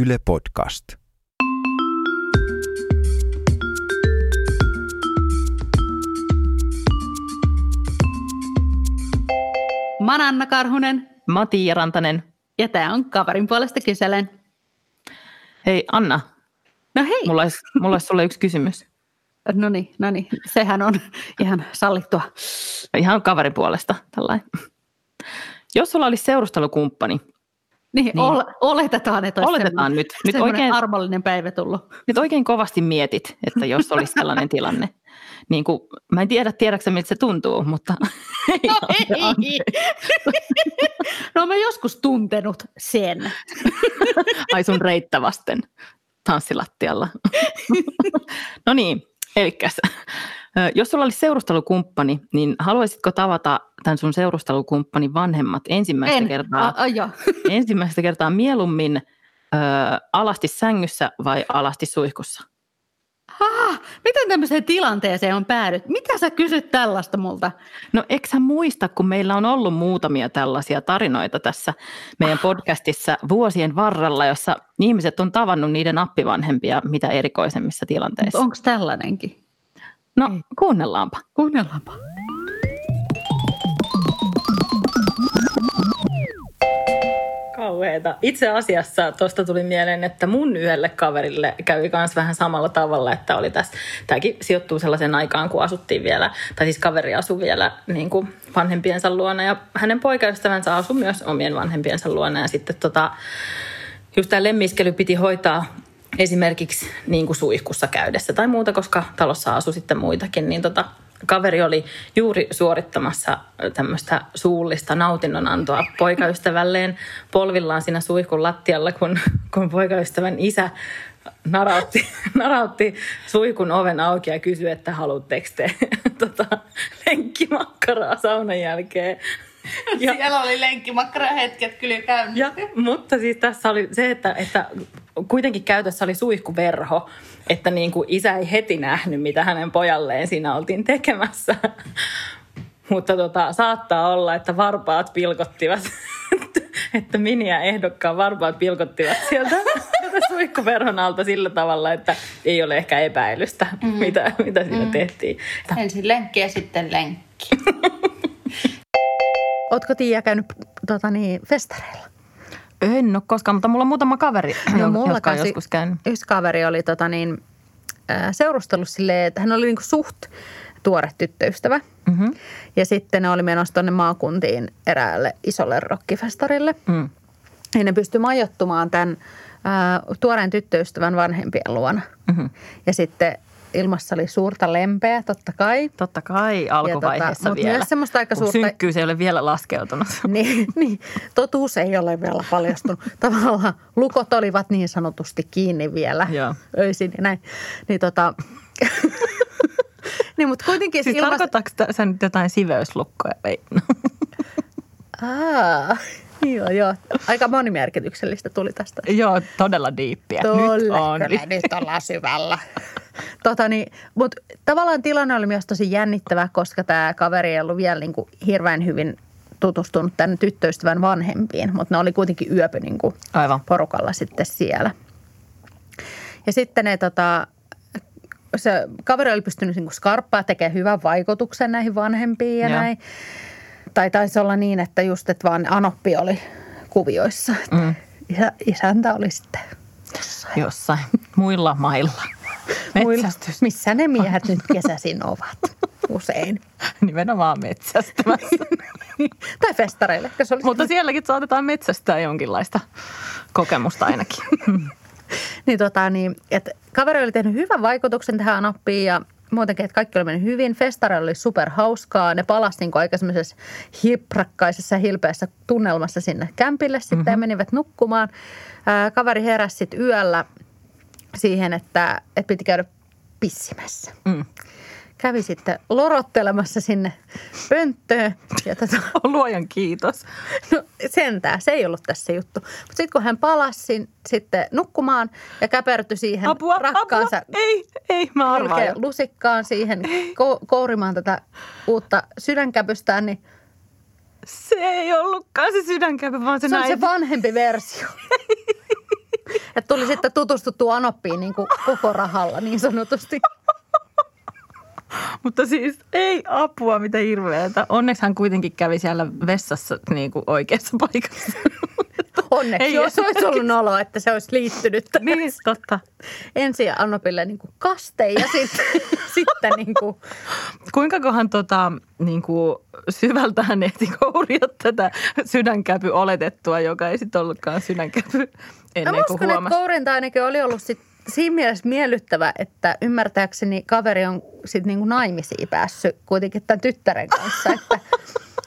Yle Podcast. Mä oon Anna Karhunen Mä oon Tiia Rantanen. ja tää on kaverin puolesta kyselen. Hei Anna, No hei, mulla olisi, mulla olisi sulle yksi kysymys. no niin, no niin, sehän on ihan sallittua. Ihan kaverin puolesta tällainen. Jos sulla olisi seurustelukumppani, Niin, Niin. Ol, oletetaan, että olisi Oletetaan nyt. Nyt oikein- armollinen päivä tullut. nyt oikein kovasti mietit, että jos olisi tällainen tilanne. Niin kuin, mä en tiedä, tiedätkö miltä se tuntuu, mutta No ei. No mä joskus tuntenut sen. ai sun reittä vasten tanssilattialla. no niin, ö, Jos sulla olisi seurustelukumppani, niin haluaisitko tavata tämän sun seurustelukumppanin vanhemmat ensimmäistä En. kertaa? A, a, ensimmäistä kertaa mieluummin ö, alasti sängyssä vai alasti suihkussa? Ah, miten tämmöiseen tilanteeseen on päädyt? Mitä sä kysyt tällaista multa? No eikö sä muista, kun meillä on ollut muutamia tällaisia tarinoita tässä meidän podcastissa vuosien varrella, jossa ihmiset on tavannut niiden appivanhempia mitä erikoisemmissa tilanteissa. Onko tällainenkin? No Ei. kuunnellaanpa. Kuunnellaanpa. Itse asiassa tuosta tuli mieleen, että mun yhdelle kaverille kävi myös vähän samalla tavalla, että oli tässä, tämäkin sijoittuu sellaisen aikaan, kun asuttiin vielä, tai siis kaveri asui vielä niin kuin vanhempiensa luona ja hänen poikaystävänsä asui myös omien vanhempiensa luona ja sitten tota, just tämä lemmiskely piti hoitaa esimerkiksi niin kuin suihkussa käydessä tai muuta, koska talossa asui sitten muitakin, niin tota, kaveri oli juuri suorittamassa tämmöistä suullista nautinnonantoa poikaystävälleen polvillaan siinä suihkun lattialla, kun, kun poikaystävän isä narautti, narautti suihkun oven auki ja kysyi, että haluatteko te tota, lenkkimakkaraa saunan jälkeen. Ja, Siellä oli lenkkimakkara hetket kyllä käynyt. ja, mutta siis tässä oli se, että, että kuitenkin käytössä oli suihkuverho, että niin kuin isä ei heti nähnyt, mitä hänen pojalleen siinä oltiin tekemässä. Mutta tota, saattaa olla, että varpaat pilkottivat, että Mini ja ehdokkaan varpaat pilkottivat sieltä, sieltä suihkuverhon alta sillä tavalla, että ei ole ehkä epäilystä, mm. mitä, mitä siinä mm. tehtiin. Ensin lenkki ja sitten lenkki. Ootko Tiia käynyt tota niin, festareilla? En ole koskaan, mutta mulla on muutama kaveri, No, mulla jotka on joskus käynyt. Yksi kaveri oli tota niin, seurustellut silleen, että hän oli niinku suht tuore tyttöystävä. Mm-hmm. Ja sitten ne oli menossa tuonne maakuntiin eräälle isolle rockifestarille. Mm. Ja ne pystyi majoittumaan tämän äh, tuoreen tyttöystävän vanhempien luona. Mm-hmm. Ja sitten ilmassa oli suurta lempeä, totta kai. Totta kai alkuvaiheessa tota, vielä. myös semmoista aika suurta- Synkkyys ei ole vielä laskeutunut. Niin, niin, totuus ei ole vielä paljastunut. Tavallaan lukot olivat niin sanotusti kiinni vielä Joo. öisin ja näin. Niin tota, niin mutta kuitenkin Siis ilmas- tarkoittaako se nyt jotain siveyslukkoja? Ei. Aa, joo, joo. Aika monimerkityksellistä tuli tästä. Joo, todella diippiä. Nyt on. kyllä, nyt ollaan syvällä. Tota niin, mutta tavallaan tilanne oli myös tosi jännittävä, koska tämä kaveri ei ollut vielä niin kuin hirveän hyvin tutustunut tänne tyttöystävän vanhempiin, mutta ne oli kuitenkin yöpy niin kuin Aivan. porukalla sitten siellä. Ja sitten ne tota, se kaveri oli pystynyt niin skarppaa tekemään hyvän vaikutuksen näihin vanhempiin ja Joo. näin. Tai taisi olla niin, että just, että vaan Anoppi oli kuvioissa. Mm. isä, isäntä oli sitten jossain. Jossain muilla mailla. Metsästys. Missä ne miehet nyt kesäisin ovat usein. Nimenomaan metsästämässä. tai festareille. koska Se oli Mutta sielläkin saatetaan metsästää jonkinlaista kokemusta ainakin. niin, tota, niin, että kaveri oli tehnyt hyvän vaikutuksen tähän Anoppiin ja muutenkin, että kaikki oli mennyt hyvin. Festareilla oli super hauskaa. Ne palasi niin aika semmoisessa hiprakkaisessa, hilpeässä tunnelmassa sinne kämpille sitten mm-hmm. ja menivät nukkumaan. Ää, kaveri heräsi sitten yöllä siihen, että, että piti käydä pissimässä. Mm. Kävi sitten lorottelemassa sinne pönttöön. Ja tota, Luojan kiitos. No sentään, se ei ollut tässä juttu. Mutta sitten kun hän palasi sitten nukkumaan ja käpertyi siihen Apua, rakkaansa apua. Ei, ei, mä arvaan. lusikkaan siihen ko- kourimaan tätä uutta sydänkäpystään, niin Se ei ollutkaan se sydänkäpä, vaan se, se on näin. se vanhempi versio. Että tuli sitten tutustuttu Anoppiin niin kuin koko rahalla niin sanotusti. Mutta siis ei apua, mitä hirveätä. Onneksi hän kuitenkin kävi siellä vessassa niin kuin oikeassa paikassa. Onneksi, ei jos olisi ollut olo, että se olisi liittynyt. Niin, totta. Ensin Annopille niin kuin kaste ja sitten, sitten niin kuin... Kuinka kohan tota, niin kuin syvältä hän ehti kouria tätä sydänkäpy oletettua, joka ei sitten ollutkaan sydänkäpy ennen kuin uskon, huomasi. että kourinta ainakin oli ollut sit siinä mielessä miellyttävä, että ymmärtääkseni kaveri on sitten niinku naimisiin päässyt kuitenkin tämän tyttären kanssa. Että,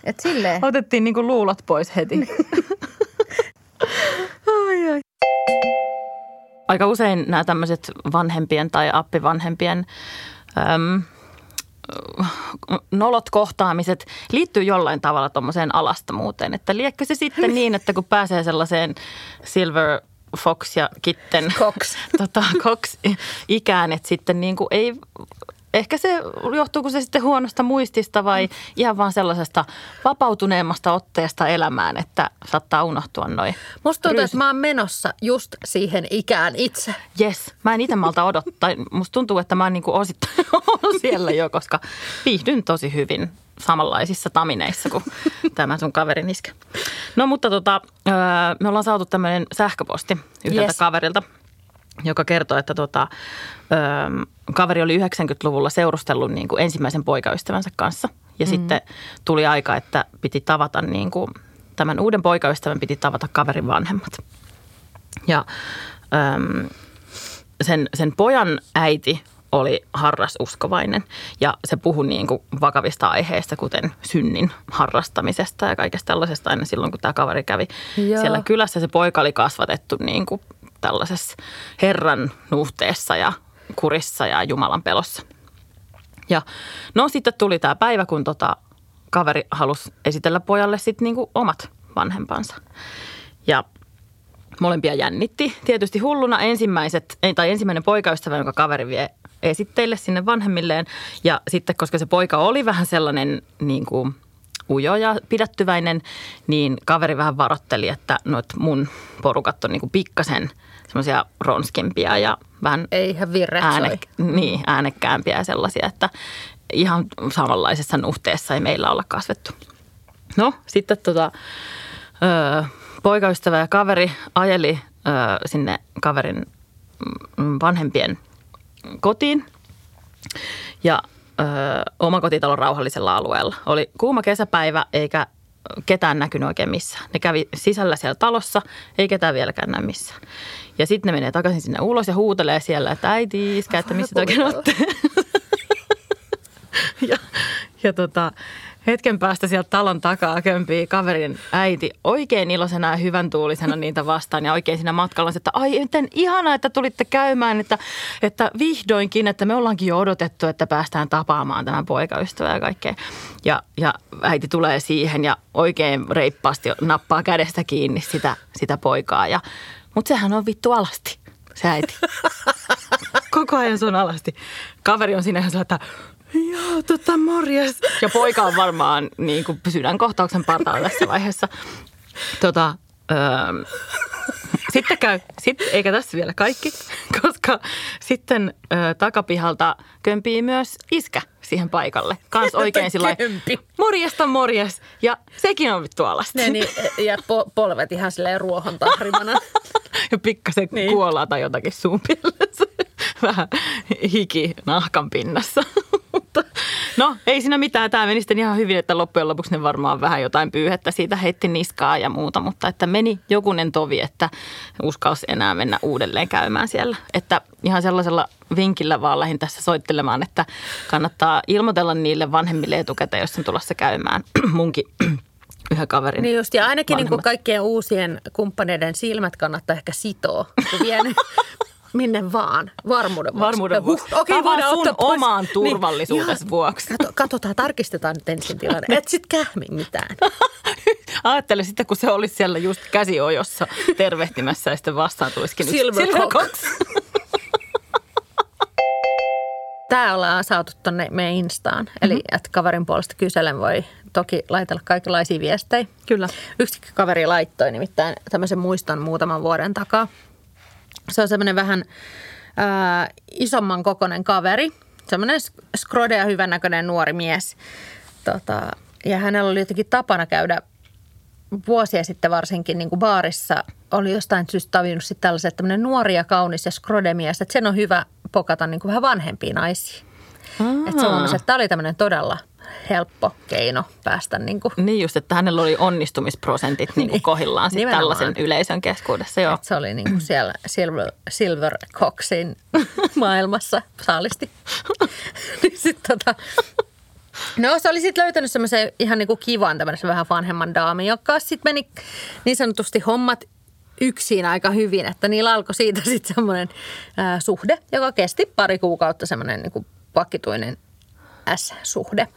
et silleen. Otettiin niinku luulot pois heti. Aika usein nämä tämmöiset vanhempien tai appivanhempien äm, nolot kohtaamiset liittyy jollain tavalla tuommoiseen alastomuuteen. Että liekkö se sitten niin, että kun pääsee sellaiseen silver Fox ja Kitten Cox, tota, Cox ikään, että sitten niin kuin ei ehkä se johtuuko se sitten huonosta muistista vai mm. ihan vaan sellaisesta vapautuneemmasta otteesta elämään, että saattaa unohtua noin. Musta tuntuu, että mä oon menossa just siihen ikään itse. Yes, mä en itse malta odottaa. Musta tuntuu, että mä oon niin kuin osittain siellä jo, koska viihdyn tosi hyvin samanlaisissa tamineissa kuin tämä sun kaverin iskä. No mutta tota, me ollaan saatu tämmöinen sähköposti yhdeltä yes. kaverilta, joka kertoo, että tota, kaveri oli 90-luvulla seurustellut niin kuin ensimmäisen poikaystävänsä kanssa. Ja mm. sitten tuli aika, että piti tavata niin kuin, tämän uuden poikaystävän piti tavata kaverin vanhemmat. Ja sen, sen pojan äiti oli harrasuskovainen ja se puhui niin kuin vakavista aiheista, kuten synnin harrastamisesta ja kaikesta tällaisesta aina silloin, kun tämä kaveri kävi Joo. siellä kylässä. Se poika oli kasvatettu niin kuin tällaisessa Herran nuhteessa ja kurissa ja Jumalan pelossa. Ja no sitten tuli tämä päivä, kun tota, kaveri halusi esitellä pojalle sitten niin kuin omat vanhempansa. Ja molempia jännitti. Tietysti hulluna ensimmäiset, tai ensimmäinen poikaystävä, jonka kaveri vie esitteille sinne vanhemmilleen. Ja sitten, koska se poika oli vähän sellainen niin kuin ujo ja pidättyväinen, niin kaveri vähän varotteli, että noit mun porukat on niin kuin pikkasen semmoisia ronskimpia ja vähän Eihän ääne, niin, äänekkäämpiä ja sellaisia, että ihan samanlaisessa nuhteessa ei meillä olla kasvettu. No, sitten tota, ö, poikaystävä ja kaveri ajeli ö, sinne kaverin mm, vanhempien kotiin ja ö, oma kotitalon rauhallisella alueella. Oli kuuma kesäpäivä eikä ketään näkynyt oikein missään. Ne kävi sisällä siellä talossa, ei ketään vieläkään näy missään. Ja sitten ne menee takaisin sinne ulos ja huutelee siellä, että äiti, iskä, että missä te oikein olette. ja, ja tota, hetken päästä sieltä talon takaa kömpii kaverin äiti oikein iloisena ja hyvän tuulisena niitä vastaan. Ja oikein siinä matkalla että ai miten ihanaa, että tulitte käymään, että, että vihdoinkin, että me ollaankin jo odotettu, että päästään tapaamaan tämän poikaystävä ja kaikkea. Ja, ja äiti tulee siihen ja oikein reippaasti nappaa kädestä kiinni sitä, sitä poikaa. Ja, mutta sehän on vittu alasti, se äiti. Koko ajan se on alasti. Kaveri on siinä ja että Joo, tota morjes. Ja poika on varmaan niin kuin sydänkohtauksen partaalla tässä vaiheessa. Tota, öö, sitten käy, sit, eikä tässä vielä kaikki, koska sitten ö, takapihalta kömpii myös iskä siihen paikalle. Kans oikein sillä morjesta morjes. Ja sekin on vittu alasti. Ne, niin, ja po- polvet ihan silleen ruohon tahrimana. ja pikkasen niin. kuolaa tai jotakin suun Vähän hiki nahkan pinnassa. Mutta no, ei siinä mitään. Tämä meni sitten ihan hyvin, että loppujen lopuksi ne varmaan vähän jotain pyyhettä siitä heitti niskaa ja muuta. Mutta että meni jokunen tovi, että uskalsi enää mennä uudelleen käymään siellä. Että ihan sellaisella vinkillä vaan lähdin tässä soittelemaan, että kannattaa ilmoitella niille vanhemmille etukäteen, jos on tulossa käymään munkin yhä kaverin. Niin just, ja ainakin niin kuin kaikkien uusien kumppaneiden silmät kannattaa ehkä sitoa, kun vien, minne vaan, varmuuden vuoksi. Varmuuden vuoksi. Huh, okei, okay, voidaan sun omaan pois. turvallisuudessa niin, vuoksi. Kato, katsotaan, tarkistetaan nyt ensin tilanne. Et sit kähmi mitään. Ajattele sitten, kun se olisi siellä just käsiojossa tervehtimässä ja sitten vastaan tulisikin Silver, Silver Cox. Tämä ollaan saatu tuonne meidän Instaan. Mm-hmm. Eli että kaverin puolesta kyselen voi toki laitella kaikenlaisia viestejä. Kyllä. Yksi kaveri laittoi nimittäin tämmöisen muiston muutaman vuoden takaa. Se on semmoinen vähän ää, isomman kokoinen kaveri. Semmoinen skrode ja hyvännäköinen nuori mies. Tota, ja hänellä oli jotenkin tapana käydä vuosia sitten varsinkin niin kuin baarissa oli jostain syystä tavinnut sitten tällaisen, että tämmöinen nuori ja kaunis ja skrodemies, että sen on hyvä pokata niin kuin vähän vanhempiin naisiin. Että se on että tämä oli tämmöinen todella helppo keino päästä niin kuin. Niin just, että hänellä oli onnistumisprosentit niin kuin kohillaan sit tällaisen yleisön keskuudessa. Joo. Et se oli niin kuin siellä Silver, Silver Coxin maailmassa saalisti. Niin sitten tota, No se oli sitten löytänyt semmoisen ihan niinku kivan tämmöisen vähän vanhemman daamin, joka sitten meni niin sanotusti hommat yksin aika hyvin, että niillä alkoi siitä sitten semmoinen suhde, joka kesti pari kuukautta semmoinen niinku vakituinen S-suhde.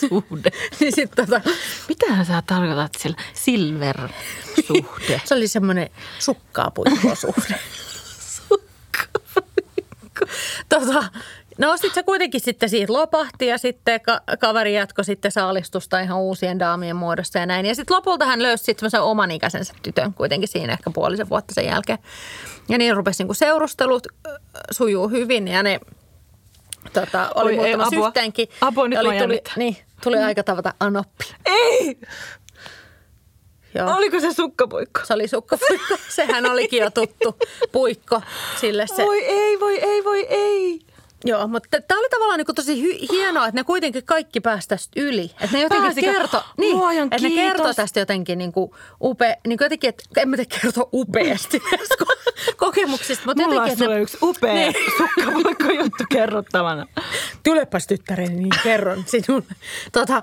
suhde. niin sit tota, Mitähän sä tarkoitat sillä silver-suhde? se oli semmoinen sukkaapuikko-suhde. Sukkaapuikko. tota, No sitten se kuitenkin sitten siitä lopahti ja sitten ka- kaveri jatkoi sitten saalistusta ihan uusien daamien muodossa ja näin. Ja sitten lopulta hän löysi sitten semmoisen oman ikäisensä tytön kuitenkin siinä ehkä puolisen vuotta sen jälkeen. Ja niin rupesi niinku seurustelut sujuu hyvin ja ne tota, oli Oi, muutamassa apua. yhteenkin. Apua, nyt oli, tuli, niin, tuli aika tavata Anoppi. Ei! Joo. Oliko se sukkapuikko? Se oli sukkapuikko. Sehän olikin jo tuttu puikko sille se. Voi ei, voi ei, voi ei. Joo, mutta tämä oli tavallaan niin tosi hy- hienoa, että ne kuitenkin kaikki pääsivät yli. Että ne jotenkin kertoo, niin, että ne kertoo tästä jotenkin niin kuin upe, niin kuin jotenkin, että en mä tiedä kertoa upeasti kokemuksista. Mutta Mulla jotenkin, että yksi upea niin. sukkapuikko juttu kerrottavana. Tulepas tyttäreni, niin kerron sinun. Tota,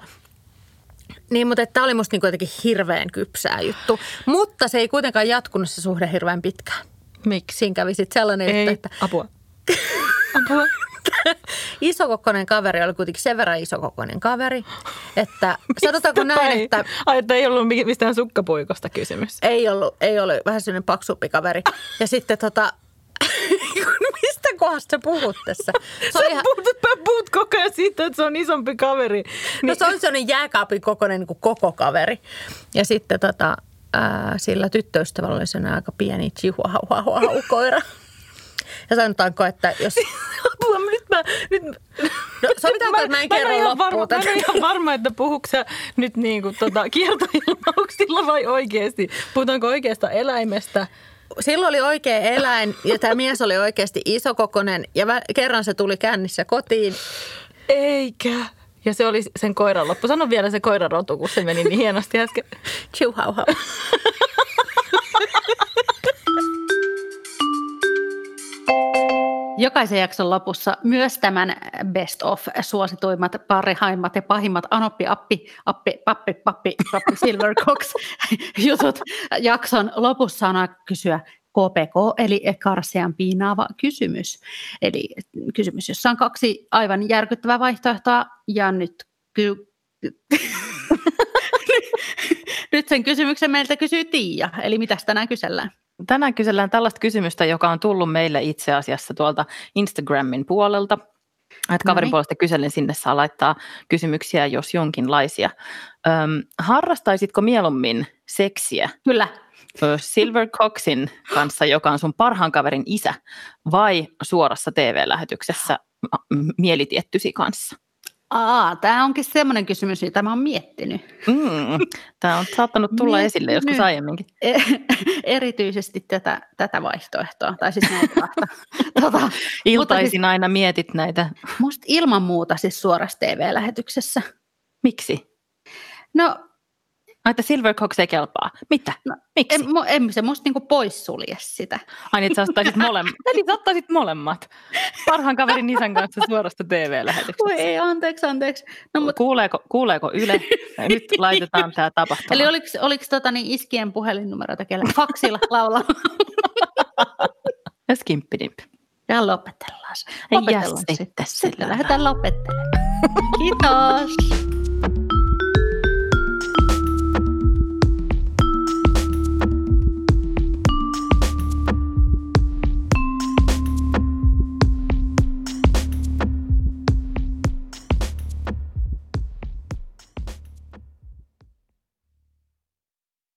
niin, mutta tämä oli musta niin jotenkin hirveän kypsää juttu. Mutta se ei kuitenkaan jatkunut se suhde hirveän pitkään. Miksi? Siinä kävi sitten sellainen ei, että... apua. isokokoinen kaveri oli kuitenkin sen verran isokokoinen kaveri, että sanotaanko näin, ei? että... Ai, että ei ollut mistään sukkapuikosta kysymys. Ei ollut, ei ollut vähän sellainen paksuppi kaveri. Ja sitten tota, mistä kohdasta puhut tässä? Se Sä ihan... puhut, puhut koko ajan siitä, että se on isompi kaveri. Niin... No se on sellainen jääkaapin kokoinen niin kuin koko kaveri. Ja sitten tota, ää, sillä tyttöystävällä oli sellainen aika pieni chihuahua-koira. Ja sanotaanko, että jos... Apua, nyt mä... Nyt... No, sovitaanko, että mä en kerro loppuun varma, Mä en ihan varma, että puhuuko sä nyt niin kuin tota, kiertoilmauksilla vai oikeasti? Puhutaanko oikeasta eläimestä? Silloin oli oikea eläin ja tämä mies oli oikeasti isokokonen ja kerran se tuli kännissä kotiin. Eikä. Ja se oli sen koiran loppu. Sano vielä se koiran rotu, kun se meni niin hienosti äsken. Chihuahua. Jokaisen jakson lopussa myös tämän best of suosituimmat, parhaimmat ja pahimmat Anoppi, Appi, Appi, Pappi, Pappi, Pappi, Silvercox jutut jakson lopussa on kysyä KPK, eli karsean piinaava kysymys. Eli kysymys, jossa on kaksi aivan järkyttävää vaihtoehtoa, ja nyt ky- nyt sen kysymyksen meiltä kysyy Tiia, eli mitä tänään kysellään? Tänään kysellään tällaista kysymystä, joka on tullut meille itse asiassa tuolta Instagramin puolelta. Että kaverin puolesta kysellen sinne saa laittaa kysymyksiä, jos jonkinlaisia. Öm, harrastaisitko mieluummin seksiä? Kyllä. Silver Coxin kanssa, joka on sun parhaan kaverin isä, vai suorassa TV-lähetyksessä mielitiettysi kanssa? Aa, tämä onkin semmoinen kysymys, jota mä oon miettinyt. Mm, tämä on saattanut tulla Miet, esille joskus aiemminkin. E- erityisesti tätä, tätä vaihtoehtoa, tai siis näitä kahta. tota, Iltaisin siis, aina mietit näitä. Musta ilman muuta siis suorassa TV-lähetyksessä. Miksi? No että Silvercox ei kelpaa. Mitä? No, Miksi? En, en se musta niinku poissulje sitä. Ai niin, että sä ottaisit molemmat. Eli sä ottaisit molemmat. Parhaan kaverin isän kanssa suorasta TV-lähetyksestä. Oi ei, anteeksi, anteeksi. No, mutta... kuuleeko, kuuleeko Yle? Nyt laitetaan tämä tapahtuma. Eli oliko, oliko tota, niin iskien puhelinnumeroita kellä? Faksilla laulaa. ja skimppidimp. Ja lopetellaan. Lopetellaan sitten. Sitten lähdetään lopettelemaan. Kiitos.